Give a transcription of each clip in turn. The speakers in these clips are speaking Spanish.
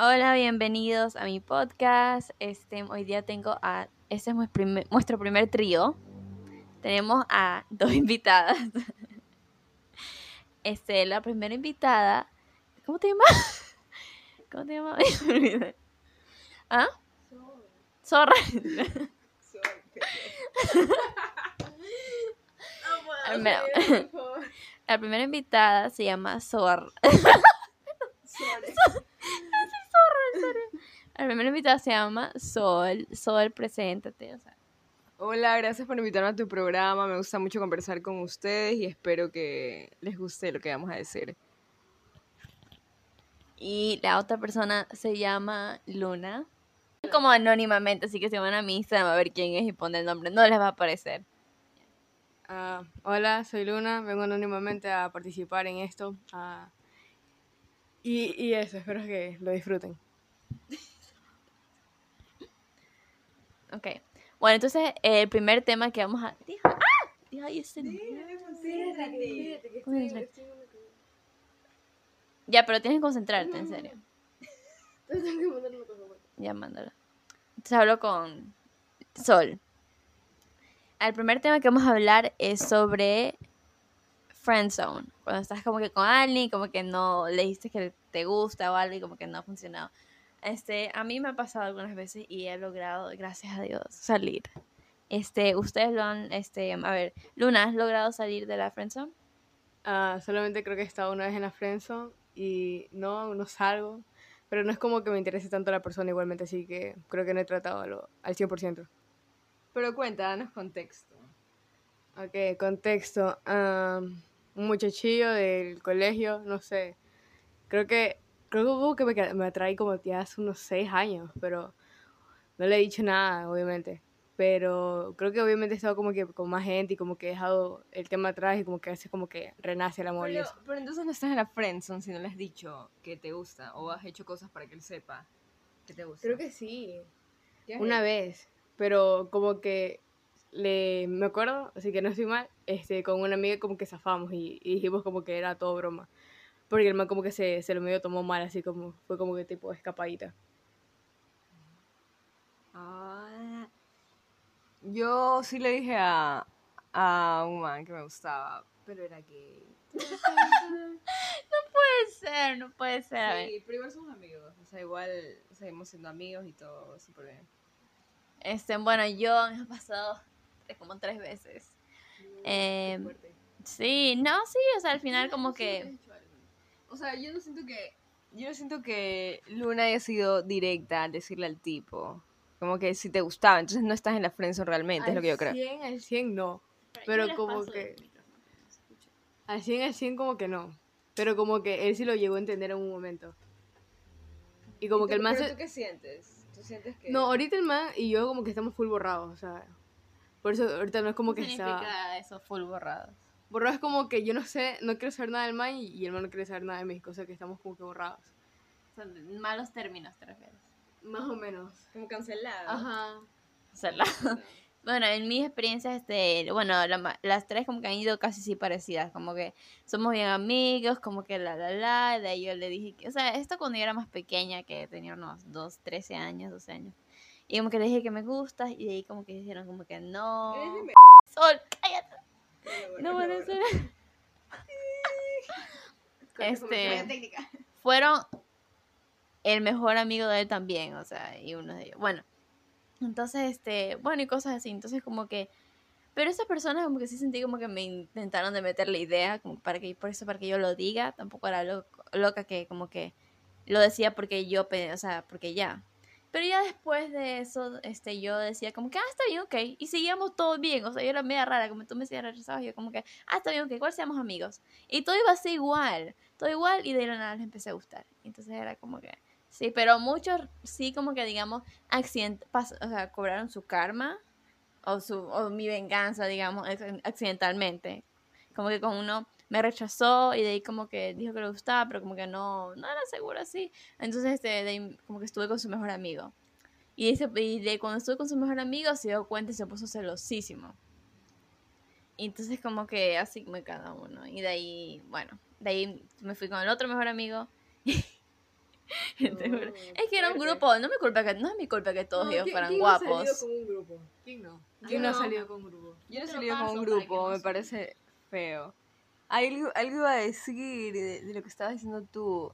Hola, bienvenidos a mi podcast. Este, hoy día tengo a, este es nuestro primer trío. Tenemos a dos invitadas. Este, la primera invitada, ¿cómo te llamas? ¿Cómo te llamas? ¿Ah? Zorra. La primera invitada se llama Zorra. La primera invitada se llama Sol. Sol, preséntate. Hola, gracias por invitarme a tu programa. Me gusta mucho conversar con ustedes y espero que les guste lo que vamos a decir. Y la otra persona se llama Luna. Como anónimamente, así que si van a mi Instagram a ver quién es y ponen el nombre, no les va a aparecer. Ah, hola, soy Luna, vengo anónimamente a participar en esto. Ah, y, y eso, espero que lo disfruten. Ok. Bueno, entonces el primer tema que vamos a... ¡Ah! Ya, pero tienes que concentrarte, en serio. Ya, mándalo. Entonces hablo con Sol. El primer tema que vamos a hablar es sobre friendzone. Cuando estás como que con alguien, como que no le dices que te gusta o algo y como que no ha funcionado. Este, a mí me ha pasado algunas veces y he logrado, gracias a Dios, salir. Este, ustedes lo han, este, a ver, Luna, ¿has logrado salir de la friendzone? Ah, solamente creo que he estado una vez en la friendzone y no, no salgo. Pero no es como que me interese tanto la persona igualmente, así que creo que no he tratado al 100%. Pero cuéntanos contexto. Ok, contexto. un muchachillo del colegio, no sé. Creo que creo que me, me atrae como ya hace unos seis años, pero no le he dicho nada, obviamente. Pero creo que obviamente he estado como que con más gente y como que he dejado el tema atrás y como que hace como que renace el amor pero, y eso. Pero entonces no estás en la friendzone si no le has dicho que te gusta o has hecho cosas para que él sepa que te gusta. Creo que sí. Una vez, pero como que le me acuerdo, así que no estoy mal, este con una amiga como que zafamos y, y dijimos como que era todo broma. Porque el man como que se, se lo medio tomó mal, así como, fue como que tipo escapadita. Ah, yo sí le dije a, a un man que me gustaba, pero era gay. no puede ser, no puede ser. Sí, pero igual somos amigos, o sea, igual seguimos siendo amigos y todo súper bien. Este, bueno, yo me ha pasado como tres veces. Eh, sí, no, sí, o sea, al final como que... O sea, yo no siento que. Yo no siento que Luna haya sido directa al decirle al tipo. Como que si te gustaba, entonces no estás en la friendzone realmente, es lo que yo creo. Al 100, al 100 no. Pero, como que. Al 100, al 100 como que no. Pero como que él sí lo llegó a entender en un momento. Y como que el man ¿Pero tú qué sientes? ¿Tú sientes que.? No, ahorita el man y yo como que estamos full borrados, o sea. Por eso ahorita no es como ¿Qué que significa está. eso, full borrados? Borrado es como que yo no sé, no quiero saber nada del man y el man no quiere saber nada de mí, cosa que estamos como que borrados. Son malos términos, te refieres. Más o menos. Como cancelado. Ajá. Bueno, en mis experiencias, este, bueno, las tres como que han ido casi sí parecidas, como que somos bien amigos, como que la, la, la, de ahí yo le dije, que, o sea, esto cuando yo era más pequeña, que tenía unos 2, 13 años, 12 años, y como que le dije que me gusta, y de ahí como que dijeron como que no, Sol, cállate, no puede ser. este, fueron el mejor amigo de él también, o sea, y uno de ellos. Bueno, entonces, este, bueno, y cosas así. Entonces, como que, pero esas personas como que sí sentí como que me intentaron de meter la idea, como para que, por eso para que yo lo diga, tampoco era loca que como que lo decía porque yo, o sea, porque ya. Pero ya después de eso, este, yo decía como que, ah, está bien, ok. Y seguíamos todo bien. O sea, yo era media rara, como tú me decías rechazado, yo como que, ah, está bien, ok, igual seamos amigos. Y todo iba así igual, todo igual, y de la nada les empecé a gustar. Entonces era como que, sí, pero muchos sí como que, digamos, accident o sea, cobraron su karma o, su, o mi venganza, digamos, accidentalmente. Como que con uno me rechazó y de ahí como que dijo que le gustaba, pero como que no, no era seguro así. Entonces, este, de ahí como que estuve con su mejor amigo. Y, ese, y de cuando estuve con su mejor amigo se dio cuenta y se puso celosísimo. Y entonces como que así me cada uno. Y de ahí, bueno, de ahí me fui con el otro mejor amigo. es que era un grupo, no, me culpa que, no es mi culpa que todos ellos fueran guapos. ¿Quién no ha salido con un grupo? ¿Quién no? ¿Quién no, ha salido con un grupo? Yo no he salido con un grupo, me parece feo. Algo, algo iba a decir de, de, lo que estabas diciendo tú.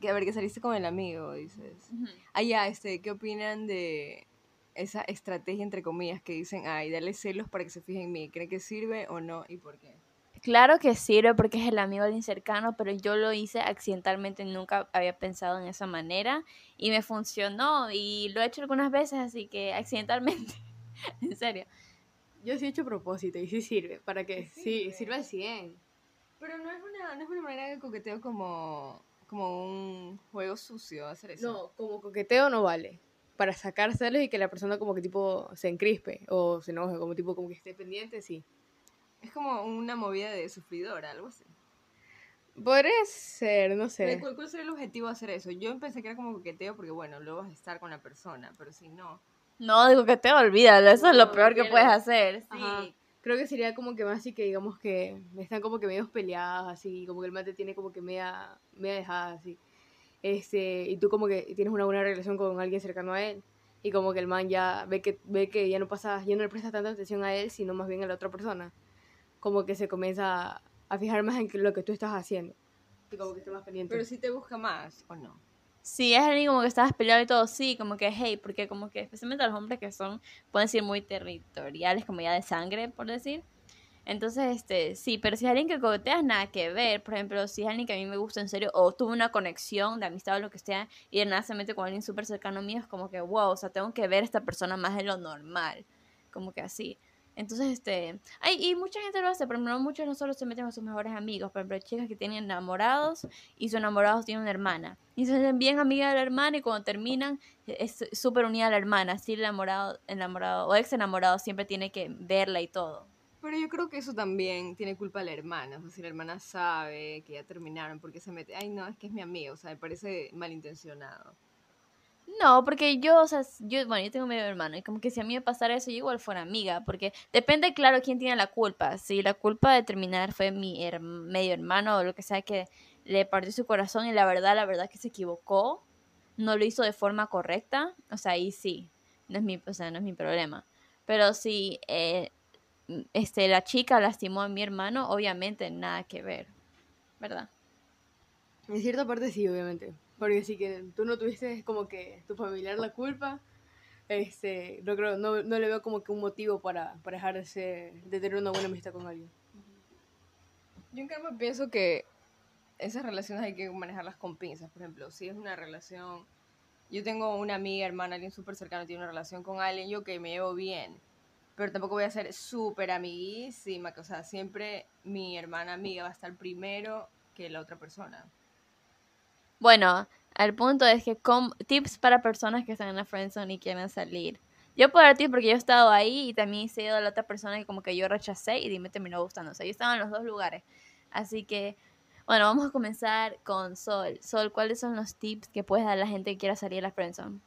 Que a ver, que saliste con el amigo, dices. Ah, ya, este, ¿qué opinan de esa estrategia, entre comillas, que dicen, ay, dale celos para que se fijen en mí? ¿Creen que sirve o no? ¿Y por qué? Claro que sirve porque es el amigo del cercano, pero yo lo hice accidentalmente, nunca había pensado en esa manera y me funcionó y lo he hecho algunas veces, así que accidentalmente, en serio. Yo sí he hecho a propósito y sí sirve, para que sí, sirve al 100. Pero no es una, no es una manera de coqueteo como, como un juego sucio hacer eso. No, como coqueteo no vale. Para sacárselos y que la persona como que tipo se encrispe o se enoje, como tipo como que esté pendiente, sí. Es como una movida de sufridor, algo así. Podría ser, no sé. ¿Cuál, ¿Cuál, sería el objetivo de hacer eso? Yo pensé que era como coqueteo porque, bueno, luego vas a estar con la persona, pero si no... No, de coqueteo, olvídalo, eso es lo peor que puedes hacer. Sí. Creo que sería como que más así que digamos que están como que medio peleados, así, como que el mate tiene como que media, media dejada, así. Este, y tú como que tienes una buena relación con alguien cercano a él y como que el man ya ve que ve que ya no pasa, ya no le presta tanta atención a él, sino más bien a la otra persona como que se comienza a fijar más en lo que tú estás haciendo. Y como que esté más pendiente. Pero si te busca más, ¿o no? Sí, es alguien como que estabas peleado y todo, sí, como que hey, porque como que especialmente los hombres que son, pueden ser muy territoriales, como ya de sangre, por decir. Entonces, este, sí, pero si es alguien que coqueteas, nada que ver. Por ejemplo, si es alguien que a mí me gusta en serio, o tuve una conexión de amistad o lo que sea, y de nada se mete con alguien súper cercano mío, es como que, wow, o sea, tengo que ver a esta persona más de lo normal. Como que así. Entonces, este, hay, y mucha gente lo hace, pero no muchos no solo se meten con sus mejores amigos, por ejemplo, chicas que tienen enamorados y sus enamorados tienen una hermana. Y se sienten bien amigas de la hermana y cuando terminan es súper unida a la hermana, así el enamorado, enamorado o ex enamorado siempre tiene que verla y todo. Pero yo creo que eso también tiene culpa la hermana. O si la hermana sabe que ya terminaron, porque se mete? Ay, no, es que es mi amigo. O sea, me parece malintencionado. No, porque yo, o sea, yo, bueno, yo tengo medio hermano y como que si a mí me pasara eso, yo igual fuera amiga, porque depende, claro, quién tiene la culpa. Si la culpa de terminar fue mi medio hermano o lo que sea que le partió su corazón y la verdad, la verdad que se equivocó, no lo hizo de forma correcta, o sea, ahí sí, no es mi, o sea, no es mi problema. Pero si eh, este, la chica lastimó a mi hermano, obviamente nada que ver, ¿verdad? En cierta parte sí, obviamente. Porque si que tú no tuviste como que tu familiar la culpa, este, no creo, no, no le veo como que un motivo para, para dejar de, tener una buena amistad con alguien. Yo en cambio pienso que esas relaciones hay que manejarlas con pinzas. Por ejemplo, si es una relación, yo tengo una amiga, hermana, alguien súper cercano, tiene una relación con alguien, yo que me llevo bien, pero tampoco voy a ser súper amiguísima, o sea, siempre mi hermana amiga va a estar primero que la otra persona. Bueno, el punto es que tips para personas que están en la friendzone y quieren salir. Yo puedo dar tips porque yo he estado ahí y también he sido la otra persona que como que yo rechacé y me terminó gustando. O sea, yo estaba en los dos lugares. Así que, bueno, vamos a comenzar con Sol. Sol, ¿cuáles son los tips que puedes dar a la gente que quiera salir de la friendzone?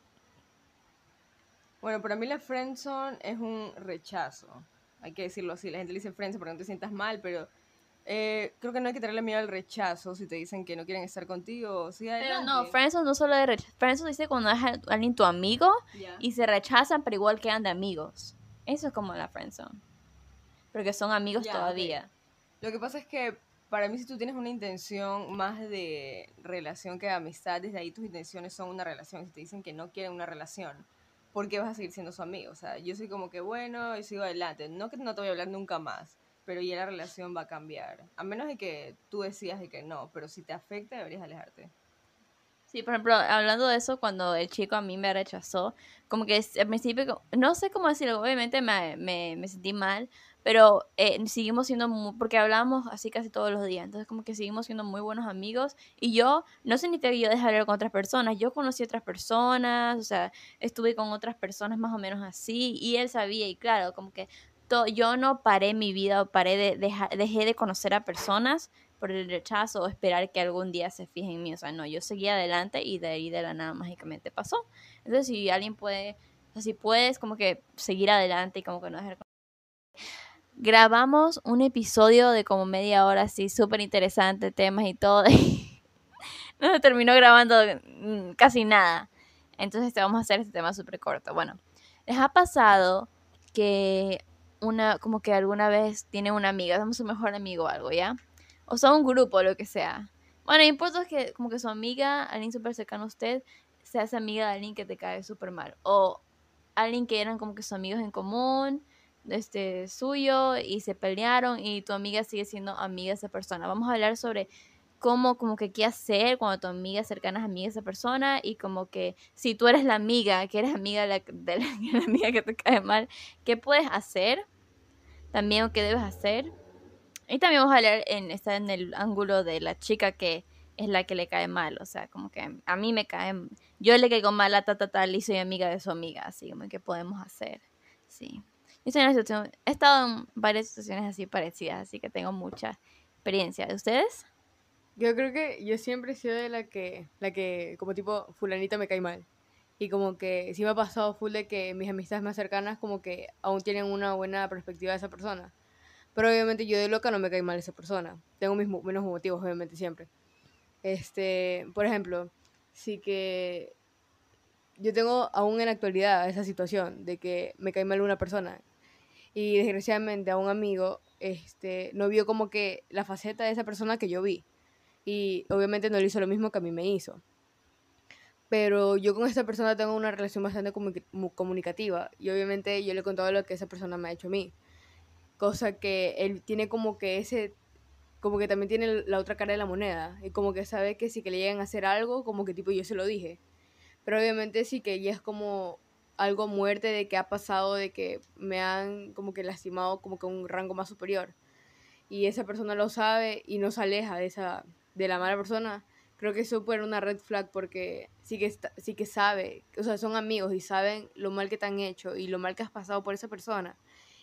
Bueno, para mí la friendzone es un rechazo. Hay que decirlo así. La gente le dice friendzone porque no te sientas mal, pero eh, creo que no hay que tenerle miedo al rechazo si te dicen que no quieren estar contigo. Sí, pero no, friendzone no solo de rechazo. Friendzone dice cuando es alguien tu amigo y se rechazan, pero igual quedan de amigos. Eso es como la friendzone. Porque son amigos todavía. Lo que pasa es que para mí si tú tienes una intención más de relación que de amistad, desde ahí tus intenciones son una relación. Si te dicen que no quieren una relación, ¿por qué vas a seguir siendo su amigo? O sea, yo soy como que bueno y sigo adelante. No que no te voy a hablar nunca más pero ya la relación va a cambiar. A menos de que tú decías de que no, pero si te afecta deberías alejarte. Sí, por ejemplo, hablando de eso, cuando el chico a mí me rechazó, como que al principio, no sé cómo decirlo, obviamente me, me, me sentí mal, pero eh, seguimos siendo, porque hablábamos así casi todos los días, entonces como que seguimos siendo muy buenos amigos y yo, no significa que yo deje de hablar con otras personas, yo conocí otras personas, o sea, estuve con otras personas más o menos así y él sabía y claro, como que yo no paré mi vida o paré de, dejé de conocer a personas por el rechazo o esperar que algún día se fijen en mí. O sea, no, yo seguí adelante y de ahí de la nada mágicamente pasó. Entonces, si alguien puede, o sea, si puedes como que seguir adelante y como que no dejar... Grabamos un episodio de como media hora así, súper interesante, temas y todo. no se terminó grabando mm, casi nada. Entonces te vamos a hacer este tema súper corto. Bueno, ¿les ha pasado que una, como que alguna vez tiene una amiga, somos su mejor amigo o algo, ¿ya? O sea, un grupo, lo que sea. Bueno, el importante es que como que su amiga, alguien súper cercano a usted, se hace amiga de alguien que te cae súper mal. O alguien que eran como que sus amigos en común, este suyo, y se pelearon y tu amiga sigue siendo amiga de esa persona. Vamos a hablar sobre cómo, como que qué hacer cuando tu amiga cercana es amiga de esa persona y como que si tú eres la amiga, que eres amiga de la, de la, amiga que te cae mal, ¿qué puedes hacer? También o qué debes hacer. Y también vamos a hablar en, está en el ángulo de la chica que es la que le cae mal, o sea, como que a mí me cae, yo le caigo mal a ta, tal y soy amiga de su amiga, así como que podemos hacer, sí. Una situación, he estado en varias situaciones así parecidas, así que tengo mucha experiencia. ¿De ustedes? Yo creo que yo siempre he sido de la que, la que como tipo, fulanita me cae mal. Y como que sí me ha pasado full de que mis amistades más cercanas como que aún tienen una buena perspectiva de esa persona. Pero obviamente yo de loca no me cae mal esa persona. Tengo mis menos motivos, obviamente, siempre. Este, por ejemplo, sí que yo tengo aún en la actualidad esa situación de que me cae mal una persona. Y desgraciadamente a un amigo este, no vio como que la faceta de esa persona que yo vi y obviamente no le hizo lo mismo que a mí me hizo. Pero yo con esta persona tengo una relación bastante comunicativa y obviamente yo le he contado lo que esa persona me ha hecho a mí. Cosa que él tiene como que ese, como que también tiene la otra cara de la moneda y como que sabe que si que le llegan a hacer algo, como que tipo yo se lo dije. Pero obviamente sí que ya es como algo muerte de que ha pasado, de que me han como que lastimado como que un rango más superior. Y esa persona lo sabe y no se aleja de esa, de la mala persona, creo que puede ser una red flag porque sí que, sí que sabe, o sea, son amigos y saben lo mal que te han hecho y lo mal que has pasado por esa persona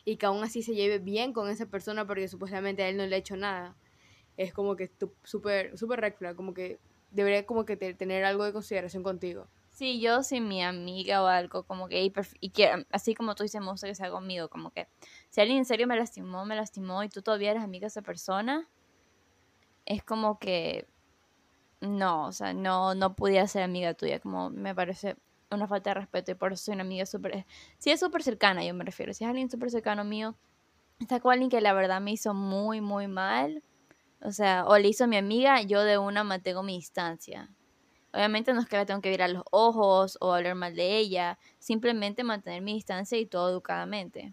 y que aún así se lleve bien con esa persona porque supuestamente a él no le ha hecho nada. Es como que súper super red flag, como que debería como que tener algo de consideración contigo. Sí, yo si mi amiga o algo, como que, y, y quiero, así como tú dices, me gusta que sea conmigo, como que, si alguien en serio me lastimó, me lastimó, y tú todavía eres amiga de esa persona, es como que no, o sea, no, no pudiera ser amiga tuya, como me parece una falta de respeto y por eso soy una amiga súper, si es súper cercana, yo me refiero, si es alguien súper cercano mío, está con alguien que la verdad me hizo muy, muy mal, o sea, o le hizo mi amiga, yo de una mantengo mi distancia. Obviamente no es que la tengo que ver a los ojos o hablar mal de ella, simplemente mantener mi distancia y todo educadamente.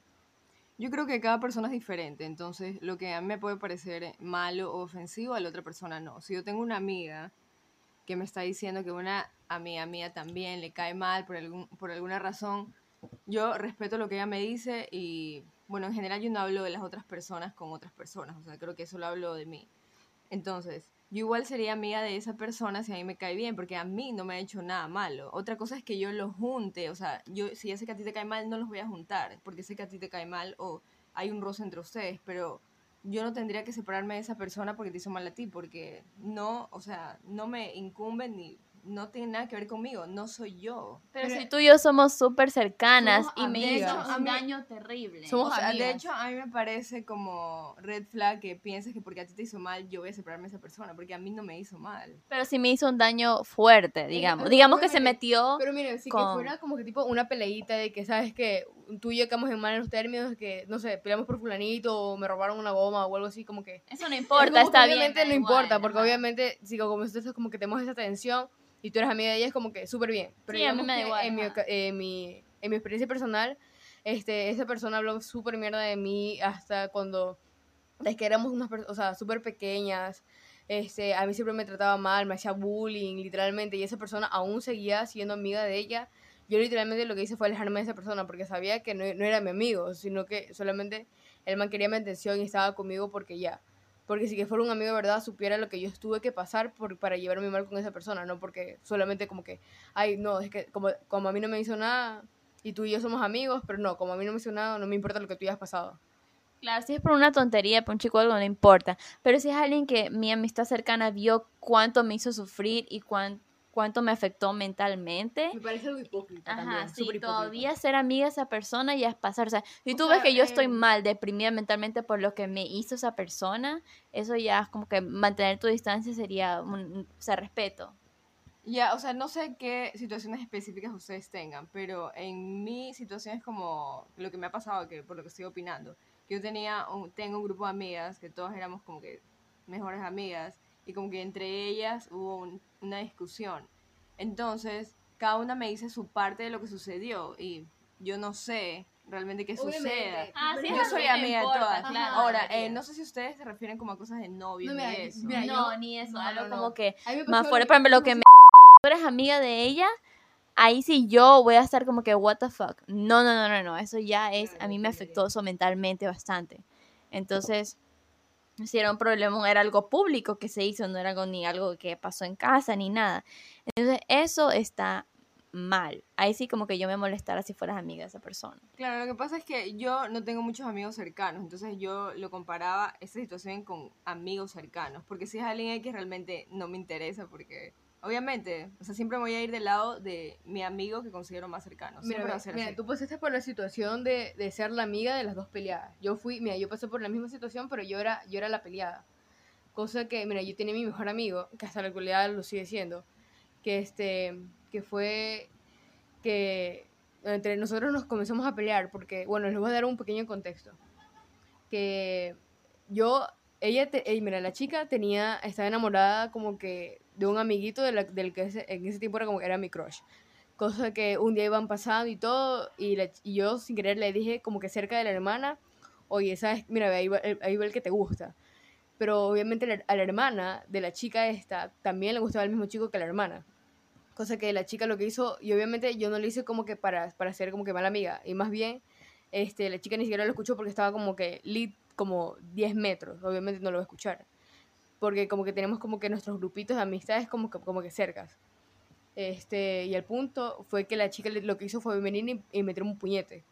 Yo creo que cada persona es diferente, entonces lo que a mí me puede parecer malo o ofensivo a la otra persona no. Si yo tengo una amiga que me está diciendo que una amiga mía también le cae mal por, algún, por alguna razón, yo respeto lo que ella me dice y bueno, en general yo no hablo de las otras personas con otras personas, o sea, creo que eso lo hablo de mí. Entonces, yo igual sería amiga de esa persona si a mí me cae bien, porque a mí no me ha hecho nada malo. Otra cosa es que yo los junte, o sea, yo si ya sé que a ti te cae mal, no los voy a juntar, porque sé que a ti te cae mal o hay un roce entre ustedes, pero yo no tendría que separarme de esa persona porque te hizo mal a ti, porque no, o sea, no me incumbe ni no tiene nada que ver conmigo, no soy yo. Pero, si tú y yo somos súper cercanas y me hizo un daño terrible. Somos de hecho, a mí me parece como red flag que pienses que porque a ti te hizo mal, yo voy a separarme de esa persona, porque a mí no me hizo mal. Pero si me hizo un daño fuerte, digamos. digamos que se metió. Pero miren, si que fuera como que tipo una peleita de que, ¿sabes que Tú y yo quedamos en mal en los términos, que, no sé, peleamos por fulanito o me robaron una goma o algo así, como que. Eso no importa, está bien. Obviamente no importa, porque obviamente, si como es como que tenemos esa tensión y tú eres amiga de ella, es como que súper bien. Pero sí, a mí me da igual. En mi, en, mi, en mi experiencia personal, este, esa persona habló súper mierda de mí hasta cuando, es que éramos unas personas, o sea, súper pequeñas. Este, a mí siempre me trataba mal, me hacía bullying, literalmente, y esa persona aún seguía siendo amiga de ella. Yo literalmente lo que hice fue alejarme de esa persona porque sabía que no, no era mi amigo, sino que solamente el man quería mi atención y estaba conmigo porque ya. Porque si que fuera un amigo de verdad, supiera lo que yo tuve que pasar por, para llevarme mal con esa persona, no porque solamente como que, ay, no, es que como, como a mí no me hizo nada y tú y yo somos amigos, pero no, como a mí no me hizo nada, no me importa lo que tú hayas pasado. Claro, si es por una tontería, por un chico algo no importa. Pero si es alguien que mi amistad cercana vio cuánto me hizo sufrir y cuánto cuánto me afectó mentalmente. Me parece algo hipócrita Ajá, también, sí, hipócrita. todavía ser amiga de esa persona ya es pasar. O sea, si O tú sea, ves que yo estoy em, mal, deprimida mentalmente por lo que me hizo esa persona, eso ya es como que mantener tu distancia sería un, o sea, respeto. Ya, o sea, no sé qué situaciones específicas ustedes tengan, pero en mi situación es como lo que me ha pasado, que por lo que estoy opinando. que Yo tenía un, tengo un grupo de amigas que todas éramos como que mejores amigas y como que entre ellas hubo un- una discusión. Entonces, cada una me dice su parte de lo que sucedió y yo no sé realmente qué suceda. Ah, sí, Yo soy amiga de todas. claro, Ahora, eh, no sé si ustedes se refieren como a cosas de novio No, ni mira, eso. mira, no, yo- ni eso, no, algo no, no. como que más fuerte. Por ejemplo, lo que me tú eres amiga de ella, ahí sí yo voy a estar como que, what the fuck. No, no, no, no, no. Eso ya es, a mí me afectó eso mentalmente bastante. Entonces, si era un problema, era algo público que se hizo, no era algo, ni algo que pasó en casa, ni nada. Entonces, eso está mal. Ahí sí como que yo me molestara si fueras amiga de esa persona. Claro, lo que pasa es que yo no tengo muchos amigos cercanos, entonces yo lo comparaba esta situación con amigos cercanos, porque si es alguien que realmente no me interesa, porque obviamente, o sea, siempre me voy a ir del lado de mi amigo que considero más cercano. Mira, Siempre va a ve, ser mira, así. tú pasaste por la situación de, de ser la amiga de las dos peleadas. Yo fui, mira, yo pasé por la misma situación, pero yo era, yo era la peleada. Cosa que, mira, yo tenía mi mejor amigo, que hasta la actualidad lo sigue siendo, que este, que fue que entre nosotros nos comenzamos a pelear, porque, bueno, les voy a dar un pequeño contexto. Que yo, ella, te, mira, la chica tenía, estaba enamorada como que de un amiguito de la- del que ese- en ese tiempo era como que era mi crush. Cosa que un día iban pasando y todo, y, la- y yo sin querer le dije como que cerca de la hermana, oye, sabes, mira, ahí va, el- ahí va el que te gusta. Pero obviamente a la hermana de la chica esta también le gustaba el mismo chico que la hermana. Cosa que la chica lo que hizo, y obviamente yo no lo hice como que para, para ser como que mala amiga, y más bien, este, la chica ni siquiera lo escuchó porque estaba como que lit como 10 metros, obviamente no lo va a escuchar. Porque como que tenemos como que nuestros grupitos de amistades como que, como que cercas. Este, y el punto fue que la chica lo que hizo fue venir y, y un puñete.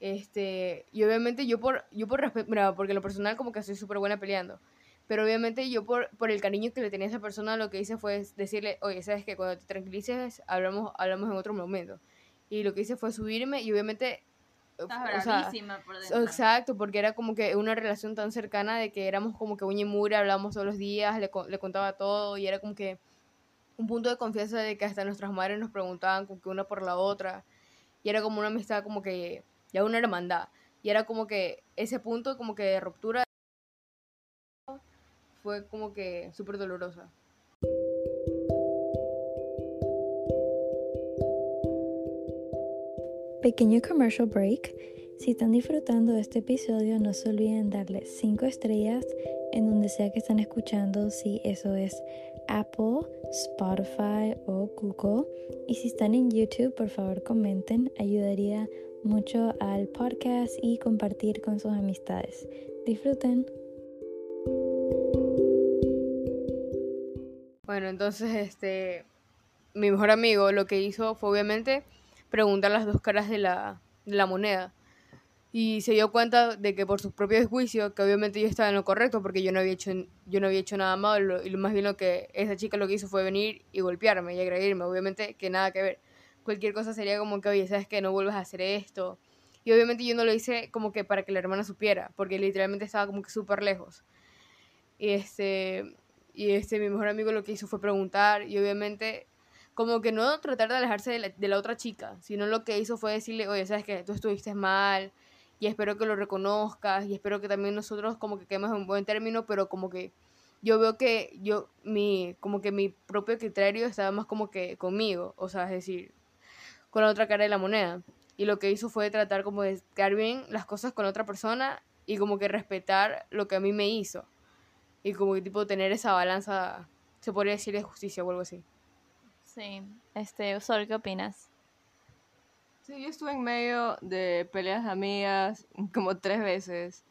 Este, y obviamente yo por, yo por respeto, porque lo personal como que soy súper buena peleando. Pero obviamente yo por, por el cariño que le tenía a esa persona lo que hice fue decirle, oye, sabes que cuando te tranquilices hablamos, hablamos en otro momento. Y lo que hice fue subirme y obviamente... sea, por Exacto, porque era como que una relación tan cercana de que éramos como que uña y mugre, hablábamos todos los días, le, le contaba todo y era como que un punto de confianza de que hasta nuestras madres nos preguntaban como que una por la otra y era como una amistad como que ya una hermandad y era como que ese punto como que de ruptura fue como que súper dolorosa. Pequeño commercial break. Si están disfrutando de este episodio, no se olviden darle 5 estrellas en donde sea que están escuchando, si eso es Apple, Spotify o Google. Y si están en YouTube, por favor comenten, ayudaría mucho al podcast y compartir con sus amistades. Disfruten. Bueno, entonces este mi mejor amigo lo que hizo fue obviamente preguntar las dos caras de la, de la moneda. Y se dio cuenta de que por sus propios juicios, que obviamente yo estaba en lo correcto porque yo no había hecho, yo no había hecho nada malo y lo más bien lo que esa chica lo que hizo fue venir y golpearme y agredirme, obviamente que nada que ver. Cualquier cosa sería como que, oye, sabes que no vuelvas a hacer esto. Y obviamente yo no lo hice como que para que la hermana supiera, porque literalmente estaba como que súper lejos. Y este, y este, mi mejor amigo lo que hizo fue preguntar y obviamente como que no tratar de alejarse de la, otra chica, sino lo que hizo fue decirle, oye, sabes que tú estuviste mal y espero que lo reconozcas y espero que también nosotros como que quedemos en buen término, pero como que yo veo que yo, mi, como que mi propio criterio estaba más como que conmigo, o sea, es decir, con la otra cara de la moneda. Y lo que hizo fue tratar como de quedar bien las cosas con otra persona y como que respetar lo que a mí me hizo. Y como que tipo tener esa balanza, se podría decir de justicia o algo así. Sí, este, Sol, ¿qué opinas? Sí, yo estuve en medio de peleas amigas como tres veces.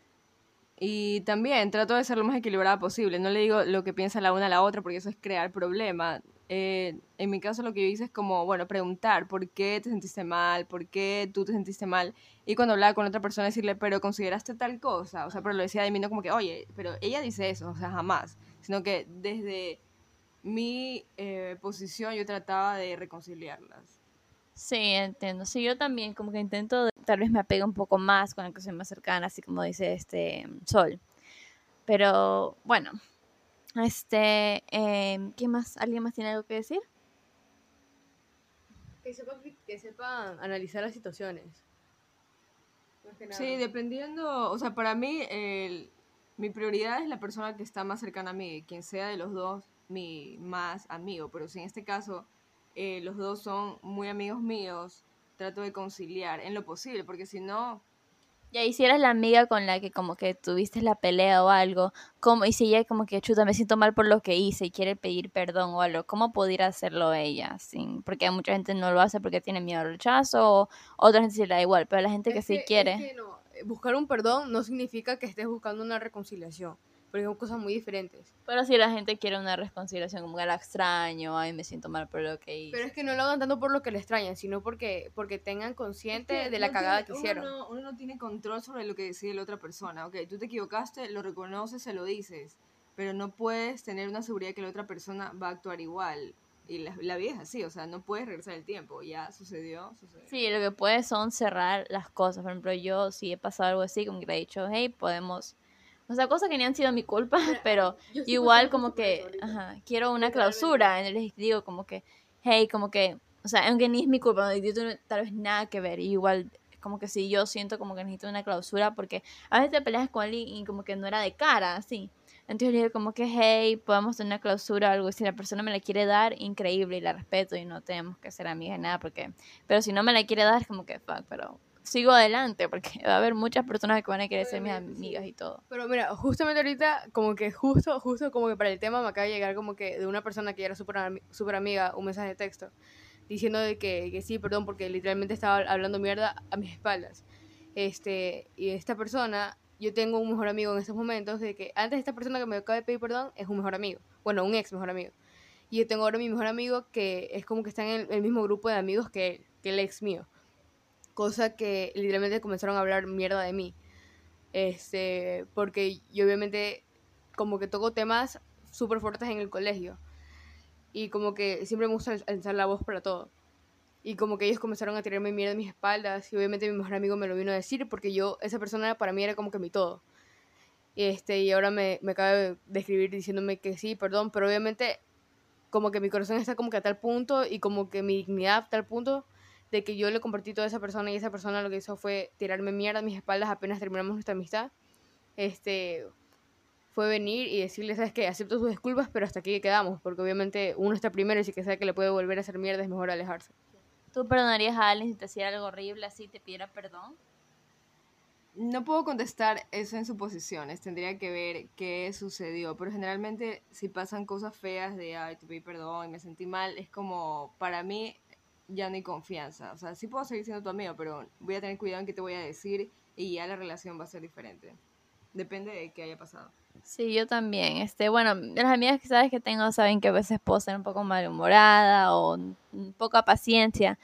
Y también trato de ser lo más equilibrada posible. No le digo lo que piensa la una a la otra porque eso es crear problema. Eh, en mi caso lo que yo hice es como, bueno, preguntar por qué te sentiste mal, por qué tú te sentiste mal. Y cuando hablaba con otra persona decirle, pero consideraste tal cosa. O sea, pero lo decía de mí no como que, oye, pero ella dice eso, o sea, jamás. Sino que desde mi eh, posición yo trataba de reconciliarlas. Sí, entiendo. Sí, yo también como que intento, tal vez me apego un poco más con la que soy más cercana, así como dice este Sol. Pero bueno, este, eh, ¿qué más? ¿Alguien más tiene algo que decir? Que sepan, que sepan analizar las situaciones. Sí, dependiendo, o sea, para mí el, mi prioridad es la persona que está más cercana a mí, quien sea de los dos mi más amigo, pero si en este caso eh, los dos son muy amigos míos, trato de conciliar en lo posible, porque si no, ya hicieras la amiga con la que como que tuviste la pelea o algo, como y si ella como que chuta me siento mal por lo que hice y quiere pedir perdón o algo, ¿cómo pudiera hacerlo ella? Sin, porque mucha gente no lo hace porque tiene miedo al rechazo o otra gente le da igual, pero la gente que, sí quiere. Buscar un perdón no significa que estés buscando una reconciliación porque son cosas muy diferentes. Pero si la gente quiere una reconciliación, como que la extraño, ay, me siento mal por lo que hice. Pero es que no lo hagan tanto por lo que le extrañan, sino porque, porque tengan consciente de la cagada que hicieron. Uno no, uno no tiene control sobre lo que decide la otra persona, ok, tú te equivocaste, lo reconoces, se lo dices, pero no puedes tener una seguridad que la otra persona va a actuar igual. Y la, la, vida es así, o sea, no puedes regresar el tiempo, ya sucedió, sucedió. Sí, lo que puedes son cerrar las cosas. Por ejemplo, yo si he pasado algo así, como que le he dicho, hey, podemos o sea, cosas que ni han sido mi culpa, pero igual como que, ajá, quiero una clausura. Les digo como que, hey, como que, o sea, aunque ni es mi culpa, no tengo tal vez nada que ver. igual como que sí, yo siento como que necesito una clausura porque a veces te peleas con alguien y como que no era de cara, así. Entonces le digo como que, hey, podemos tener una clausura o algo. Si la persona me la quiere dar, increíble y la respeto y no tenemos que ser amigas nada porque... Pero si no me la quiere dar, es como que, fuck, pero sigo adelante, porque va a haber muchas personas que van a querer ser mis amigas y todo. Pero mira, justamente ahorita, como que justo, justo como que para el tema me acaba de llegar como que de una persona que era súper super amiga, un mensaje de texto, diciendo de que, que, sí, perdón, porque literalmente estaba hablando mierda a mis espaldas. Este, y esta persona, yo tengo un mejor amigo en estos momentos, de que antes esta persona que me acaba de pedir perdón es un mejor amigo, bueno, un ex mejor amigo. Y yo tengo ahora mi mejor amigo que es como que está en el, mismo grupo de amigos que que el ex mío cosa que literalmente comenzaron a hablar mierda de mí. Este, porque yo obviamente como que toco temas súper fuertes en el colegio. Y como que siempre me gusta alzar la voz para todo. Y como que ellos comenzaron a tirarme mierda en mis espaldas. Y obviamente mi mejor amigo me lo vino a decir porque yo, esa persona para mí era como que mi todo. Este, y ahora me, me acaba de escribir diciéndome que sí, perdón, pero obviamente como que mi corazón está como que a tal punto y como que mi dignidad a tal punto de que yo le compartí toda esa persona y esa persona lo que hizo fue tirarme mierda a mis espaldas apenas terminamos nuestra amistad. Este fue venir y decirle, sabes que acepto sus disculpas, pero hasta aquí quedamos, porque obviamente uno está primero y si que sabe que le puede volver a hacer mierda es mejor alejarse. ¿Tú perdonarías a alguien si te hiciera algo horrible así te pidiera perdón? No puedo contestar eso en suposiciones, tendría que ver qué sucedió, pero generalmente si pasan cosas feas de, ay, te pedí perdón y me sentí mal, es como, para mí ya no hay confianza. O sea, sí puedo seguir siendo tu amigo, pero voy a tener cuidado en qué te voy a decir y ya la relación va a ser diferente. Depende de qué haya pasado. Sí, yo también. Este, bueno, las amigas que sabes que tengo saben que a veces puedo ser un poco malhumorada o poca paciencia,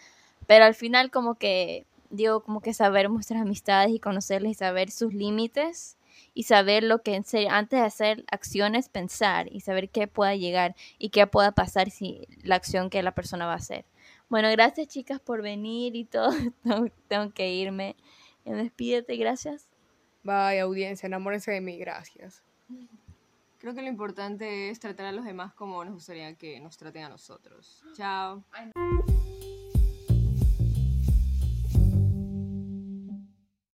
pero al final como que digo como que saber nuestras amistades y conocerles y saber sus límites y saber lo que antes de hacer acciones, pensar y saber qué pueda llegar y qué pueda pasar si la acción que la persona va a hacer. Bueno, gracias chicas por venir y todo. tengo, que irme. Despídete, gracias. Bye, audiencia, enamórense de mí, gracias. Creo que lo importante es tratar a los demás como nos gustaría que nos traten a nosotros. Chao.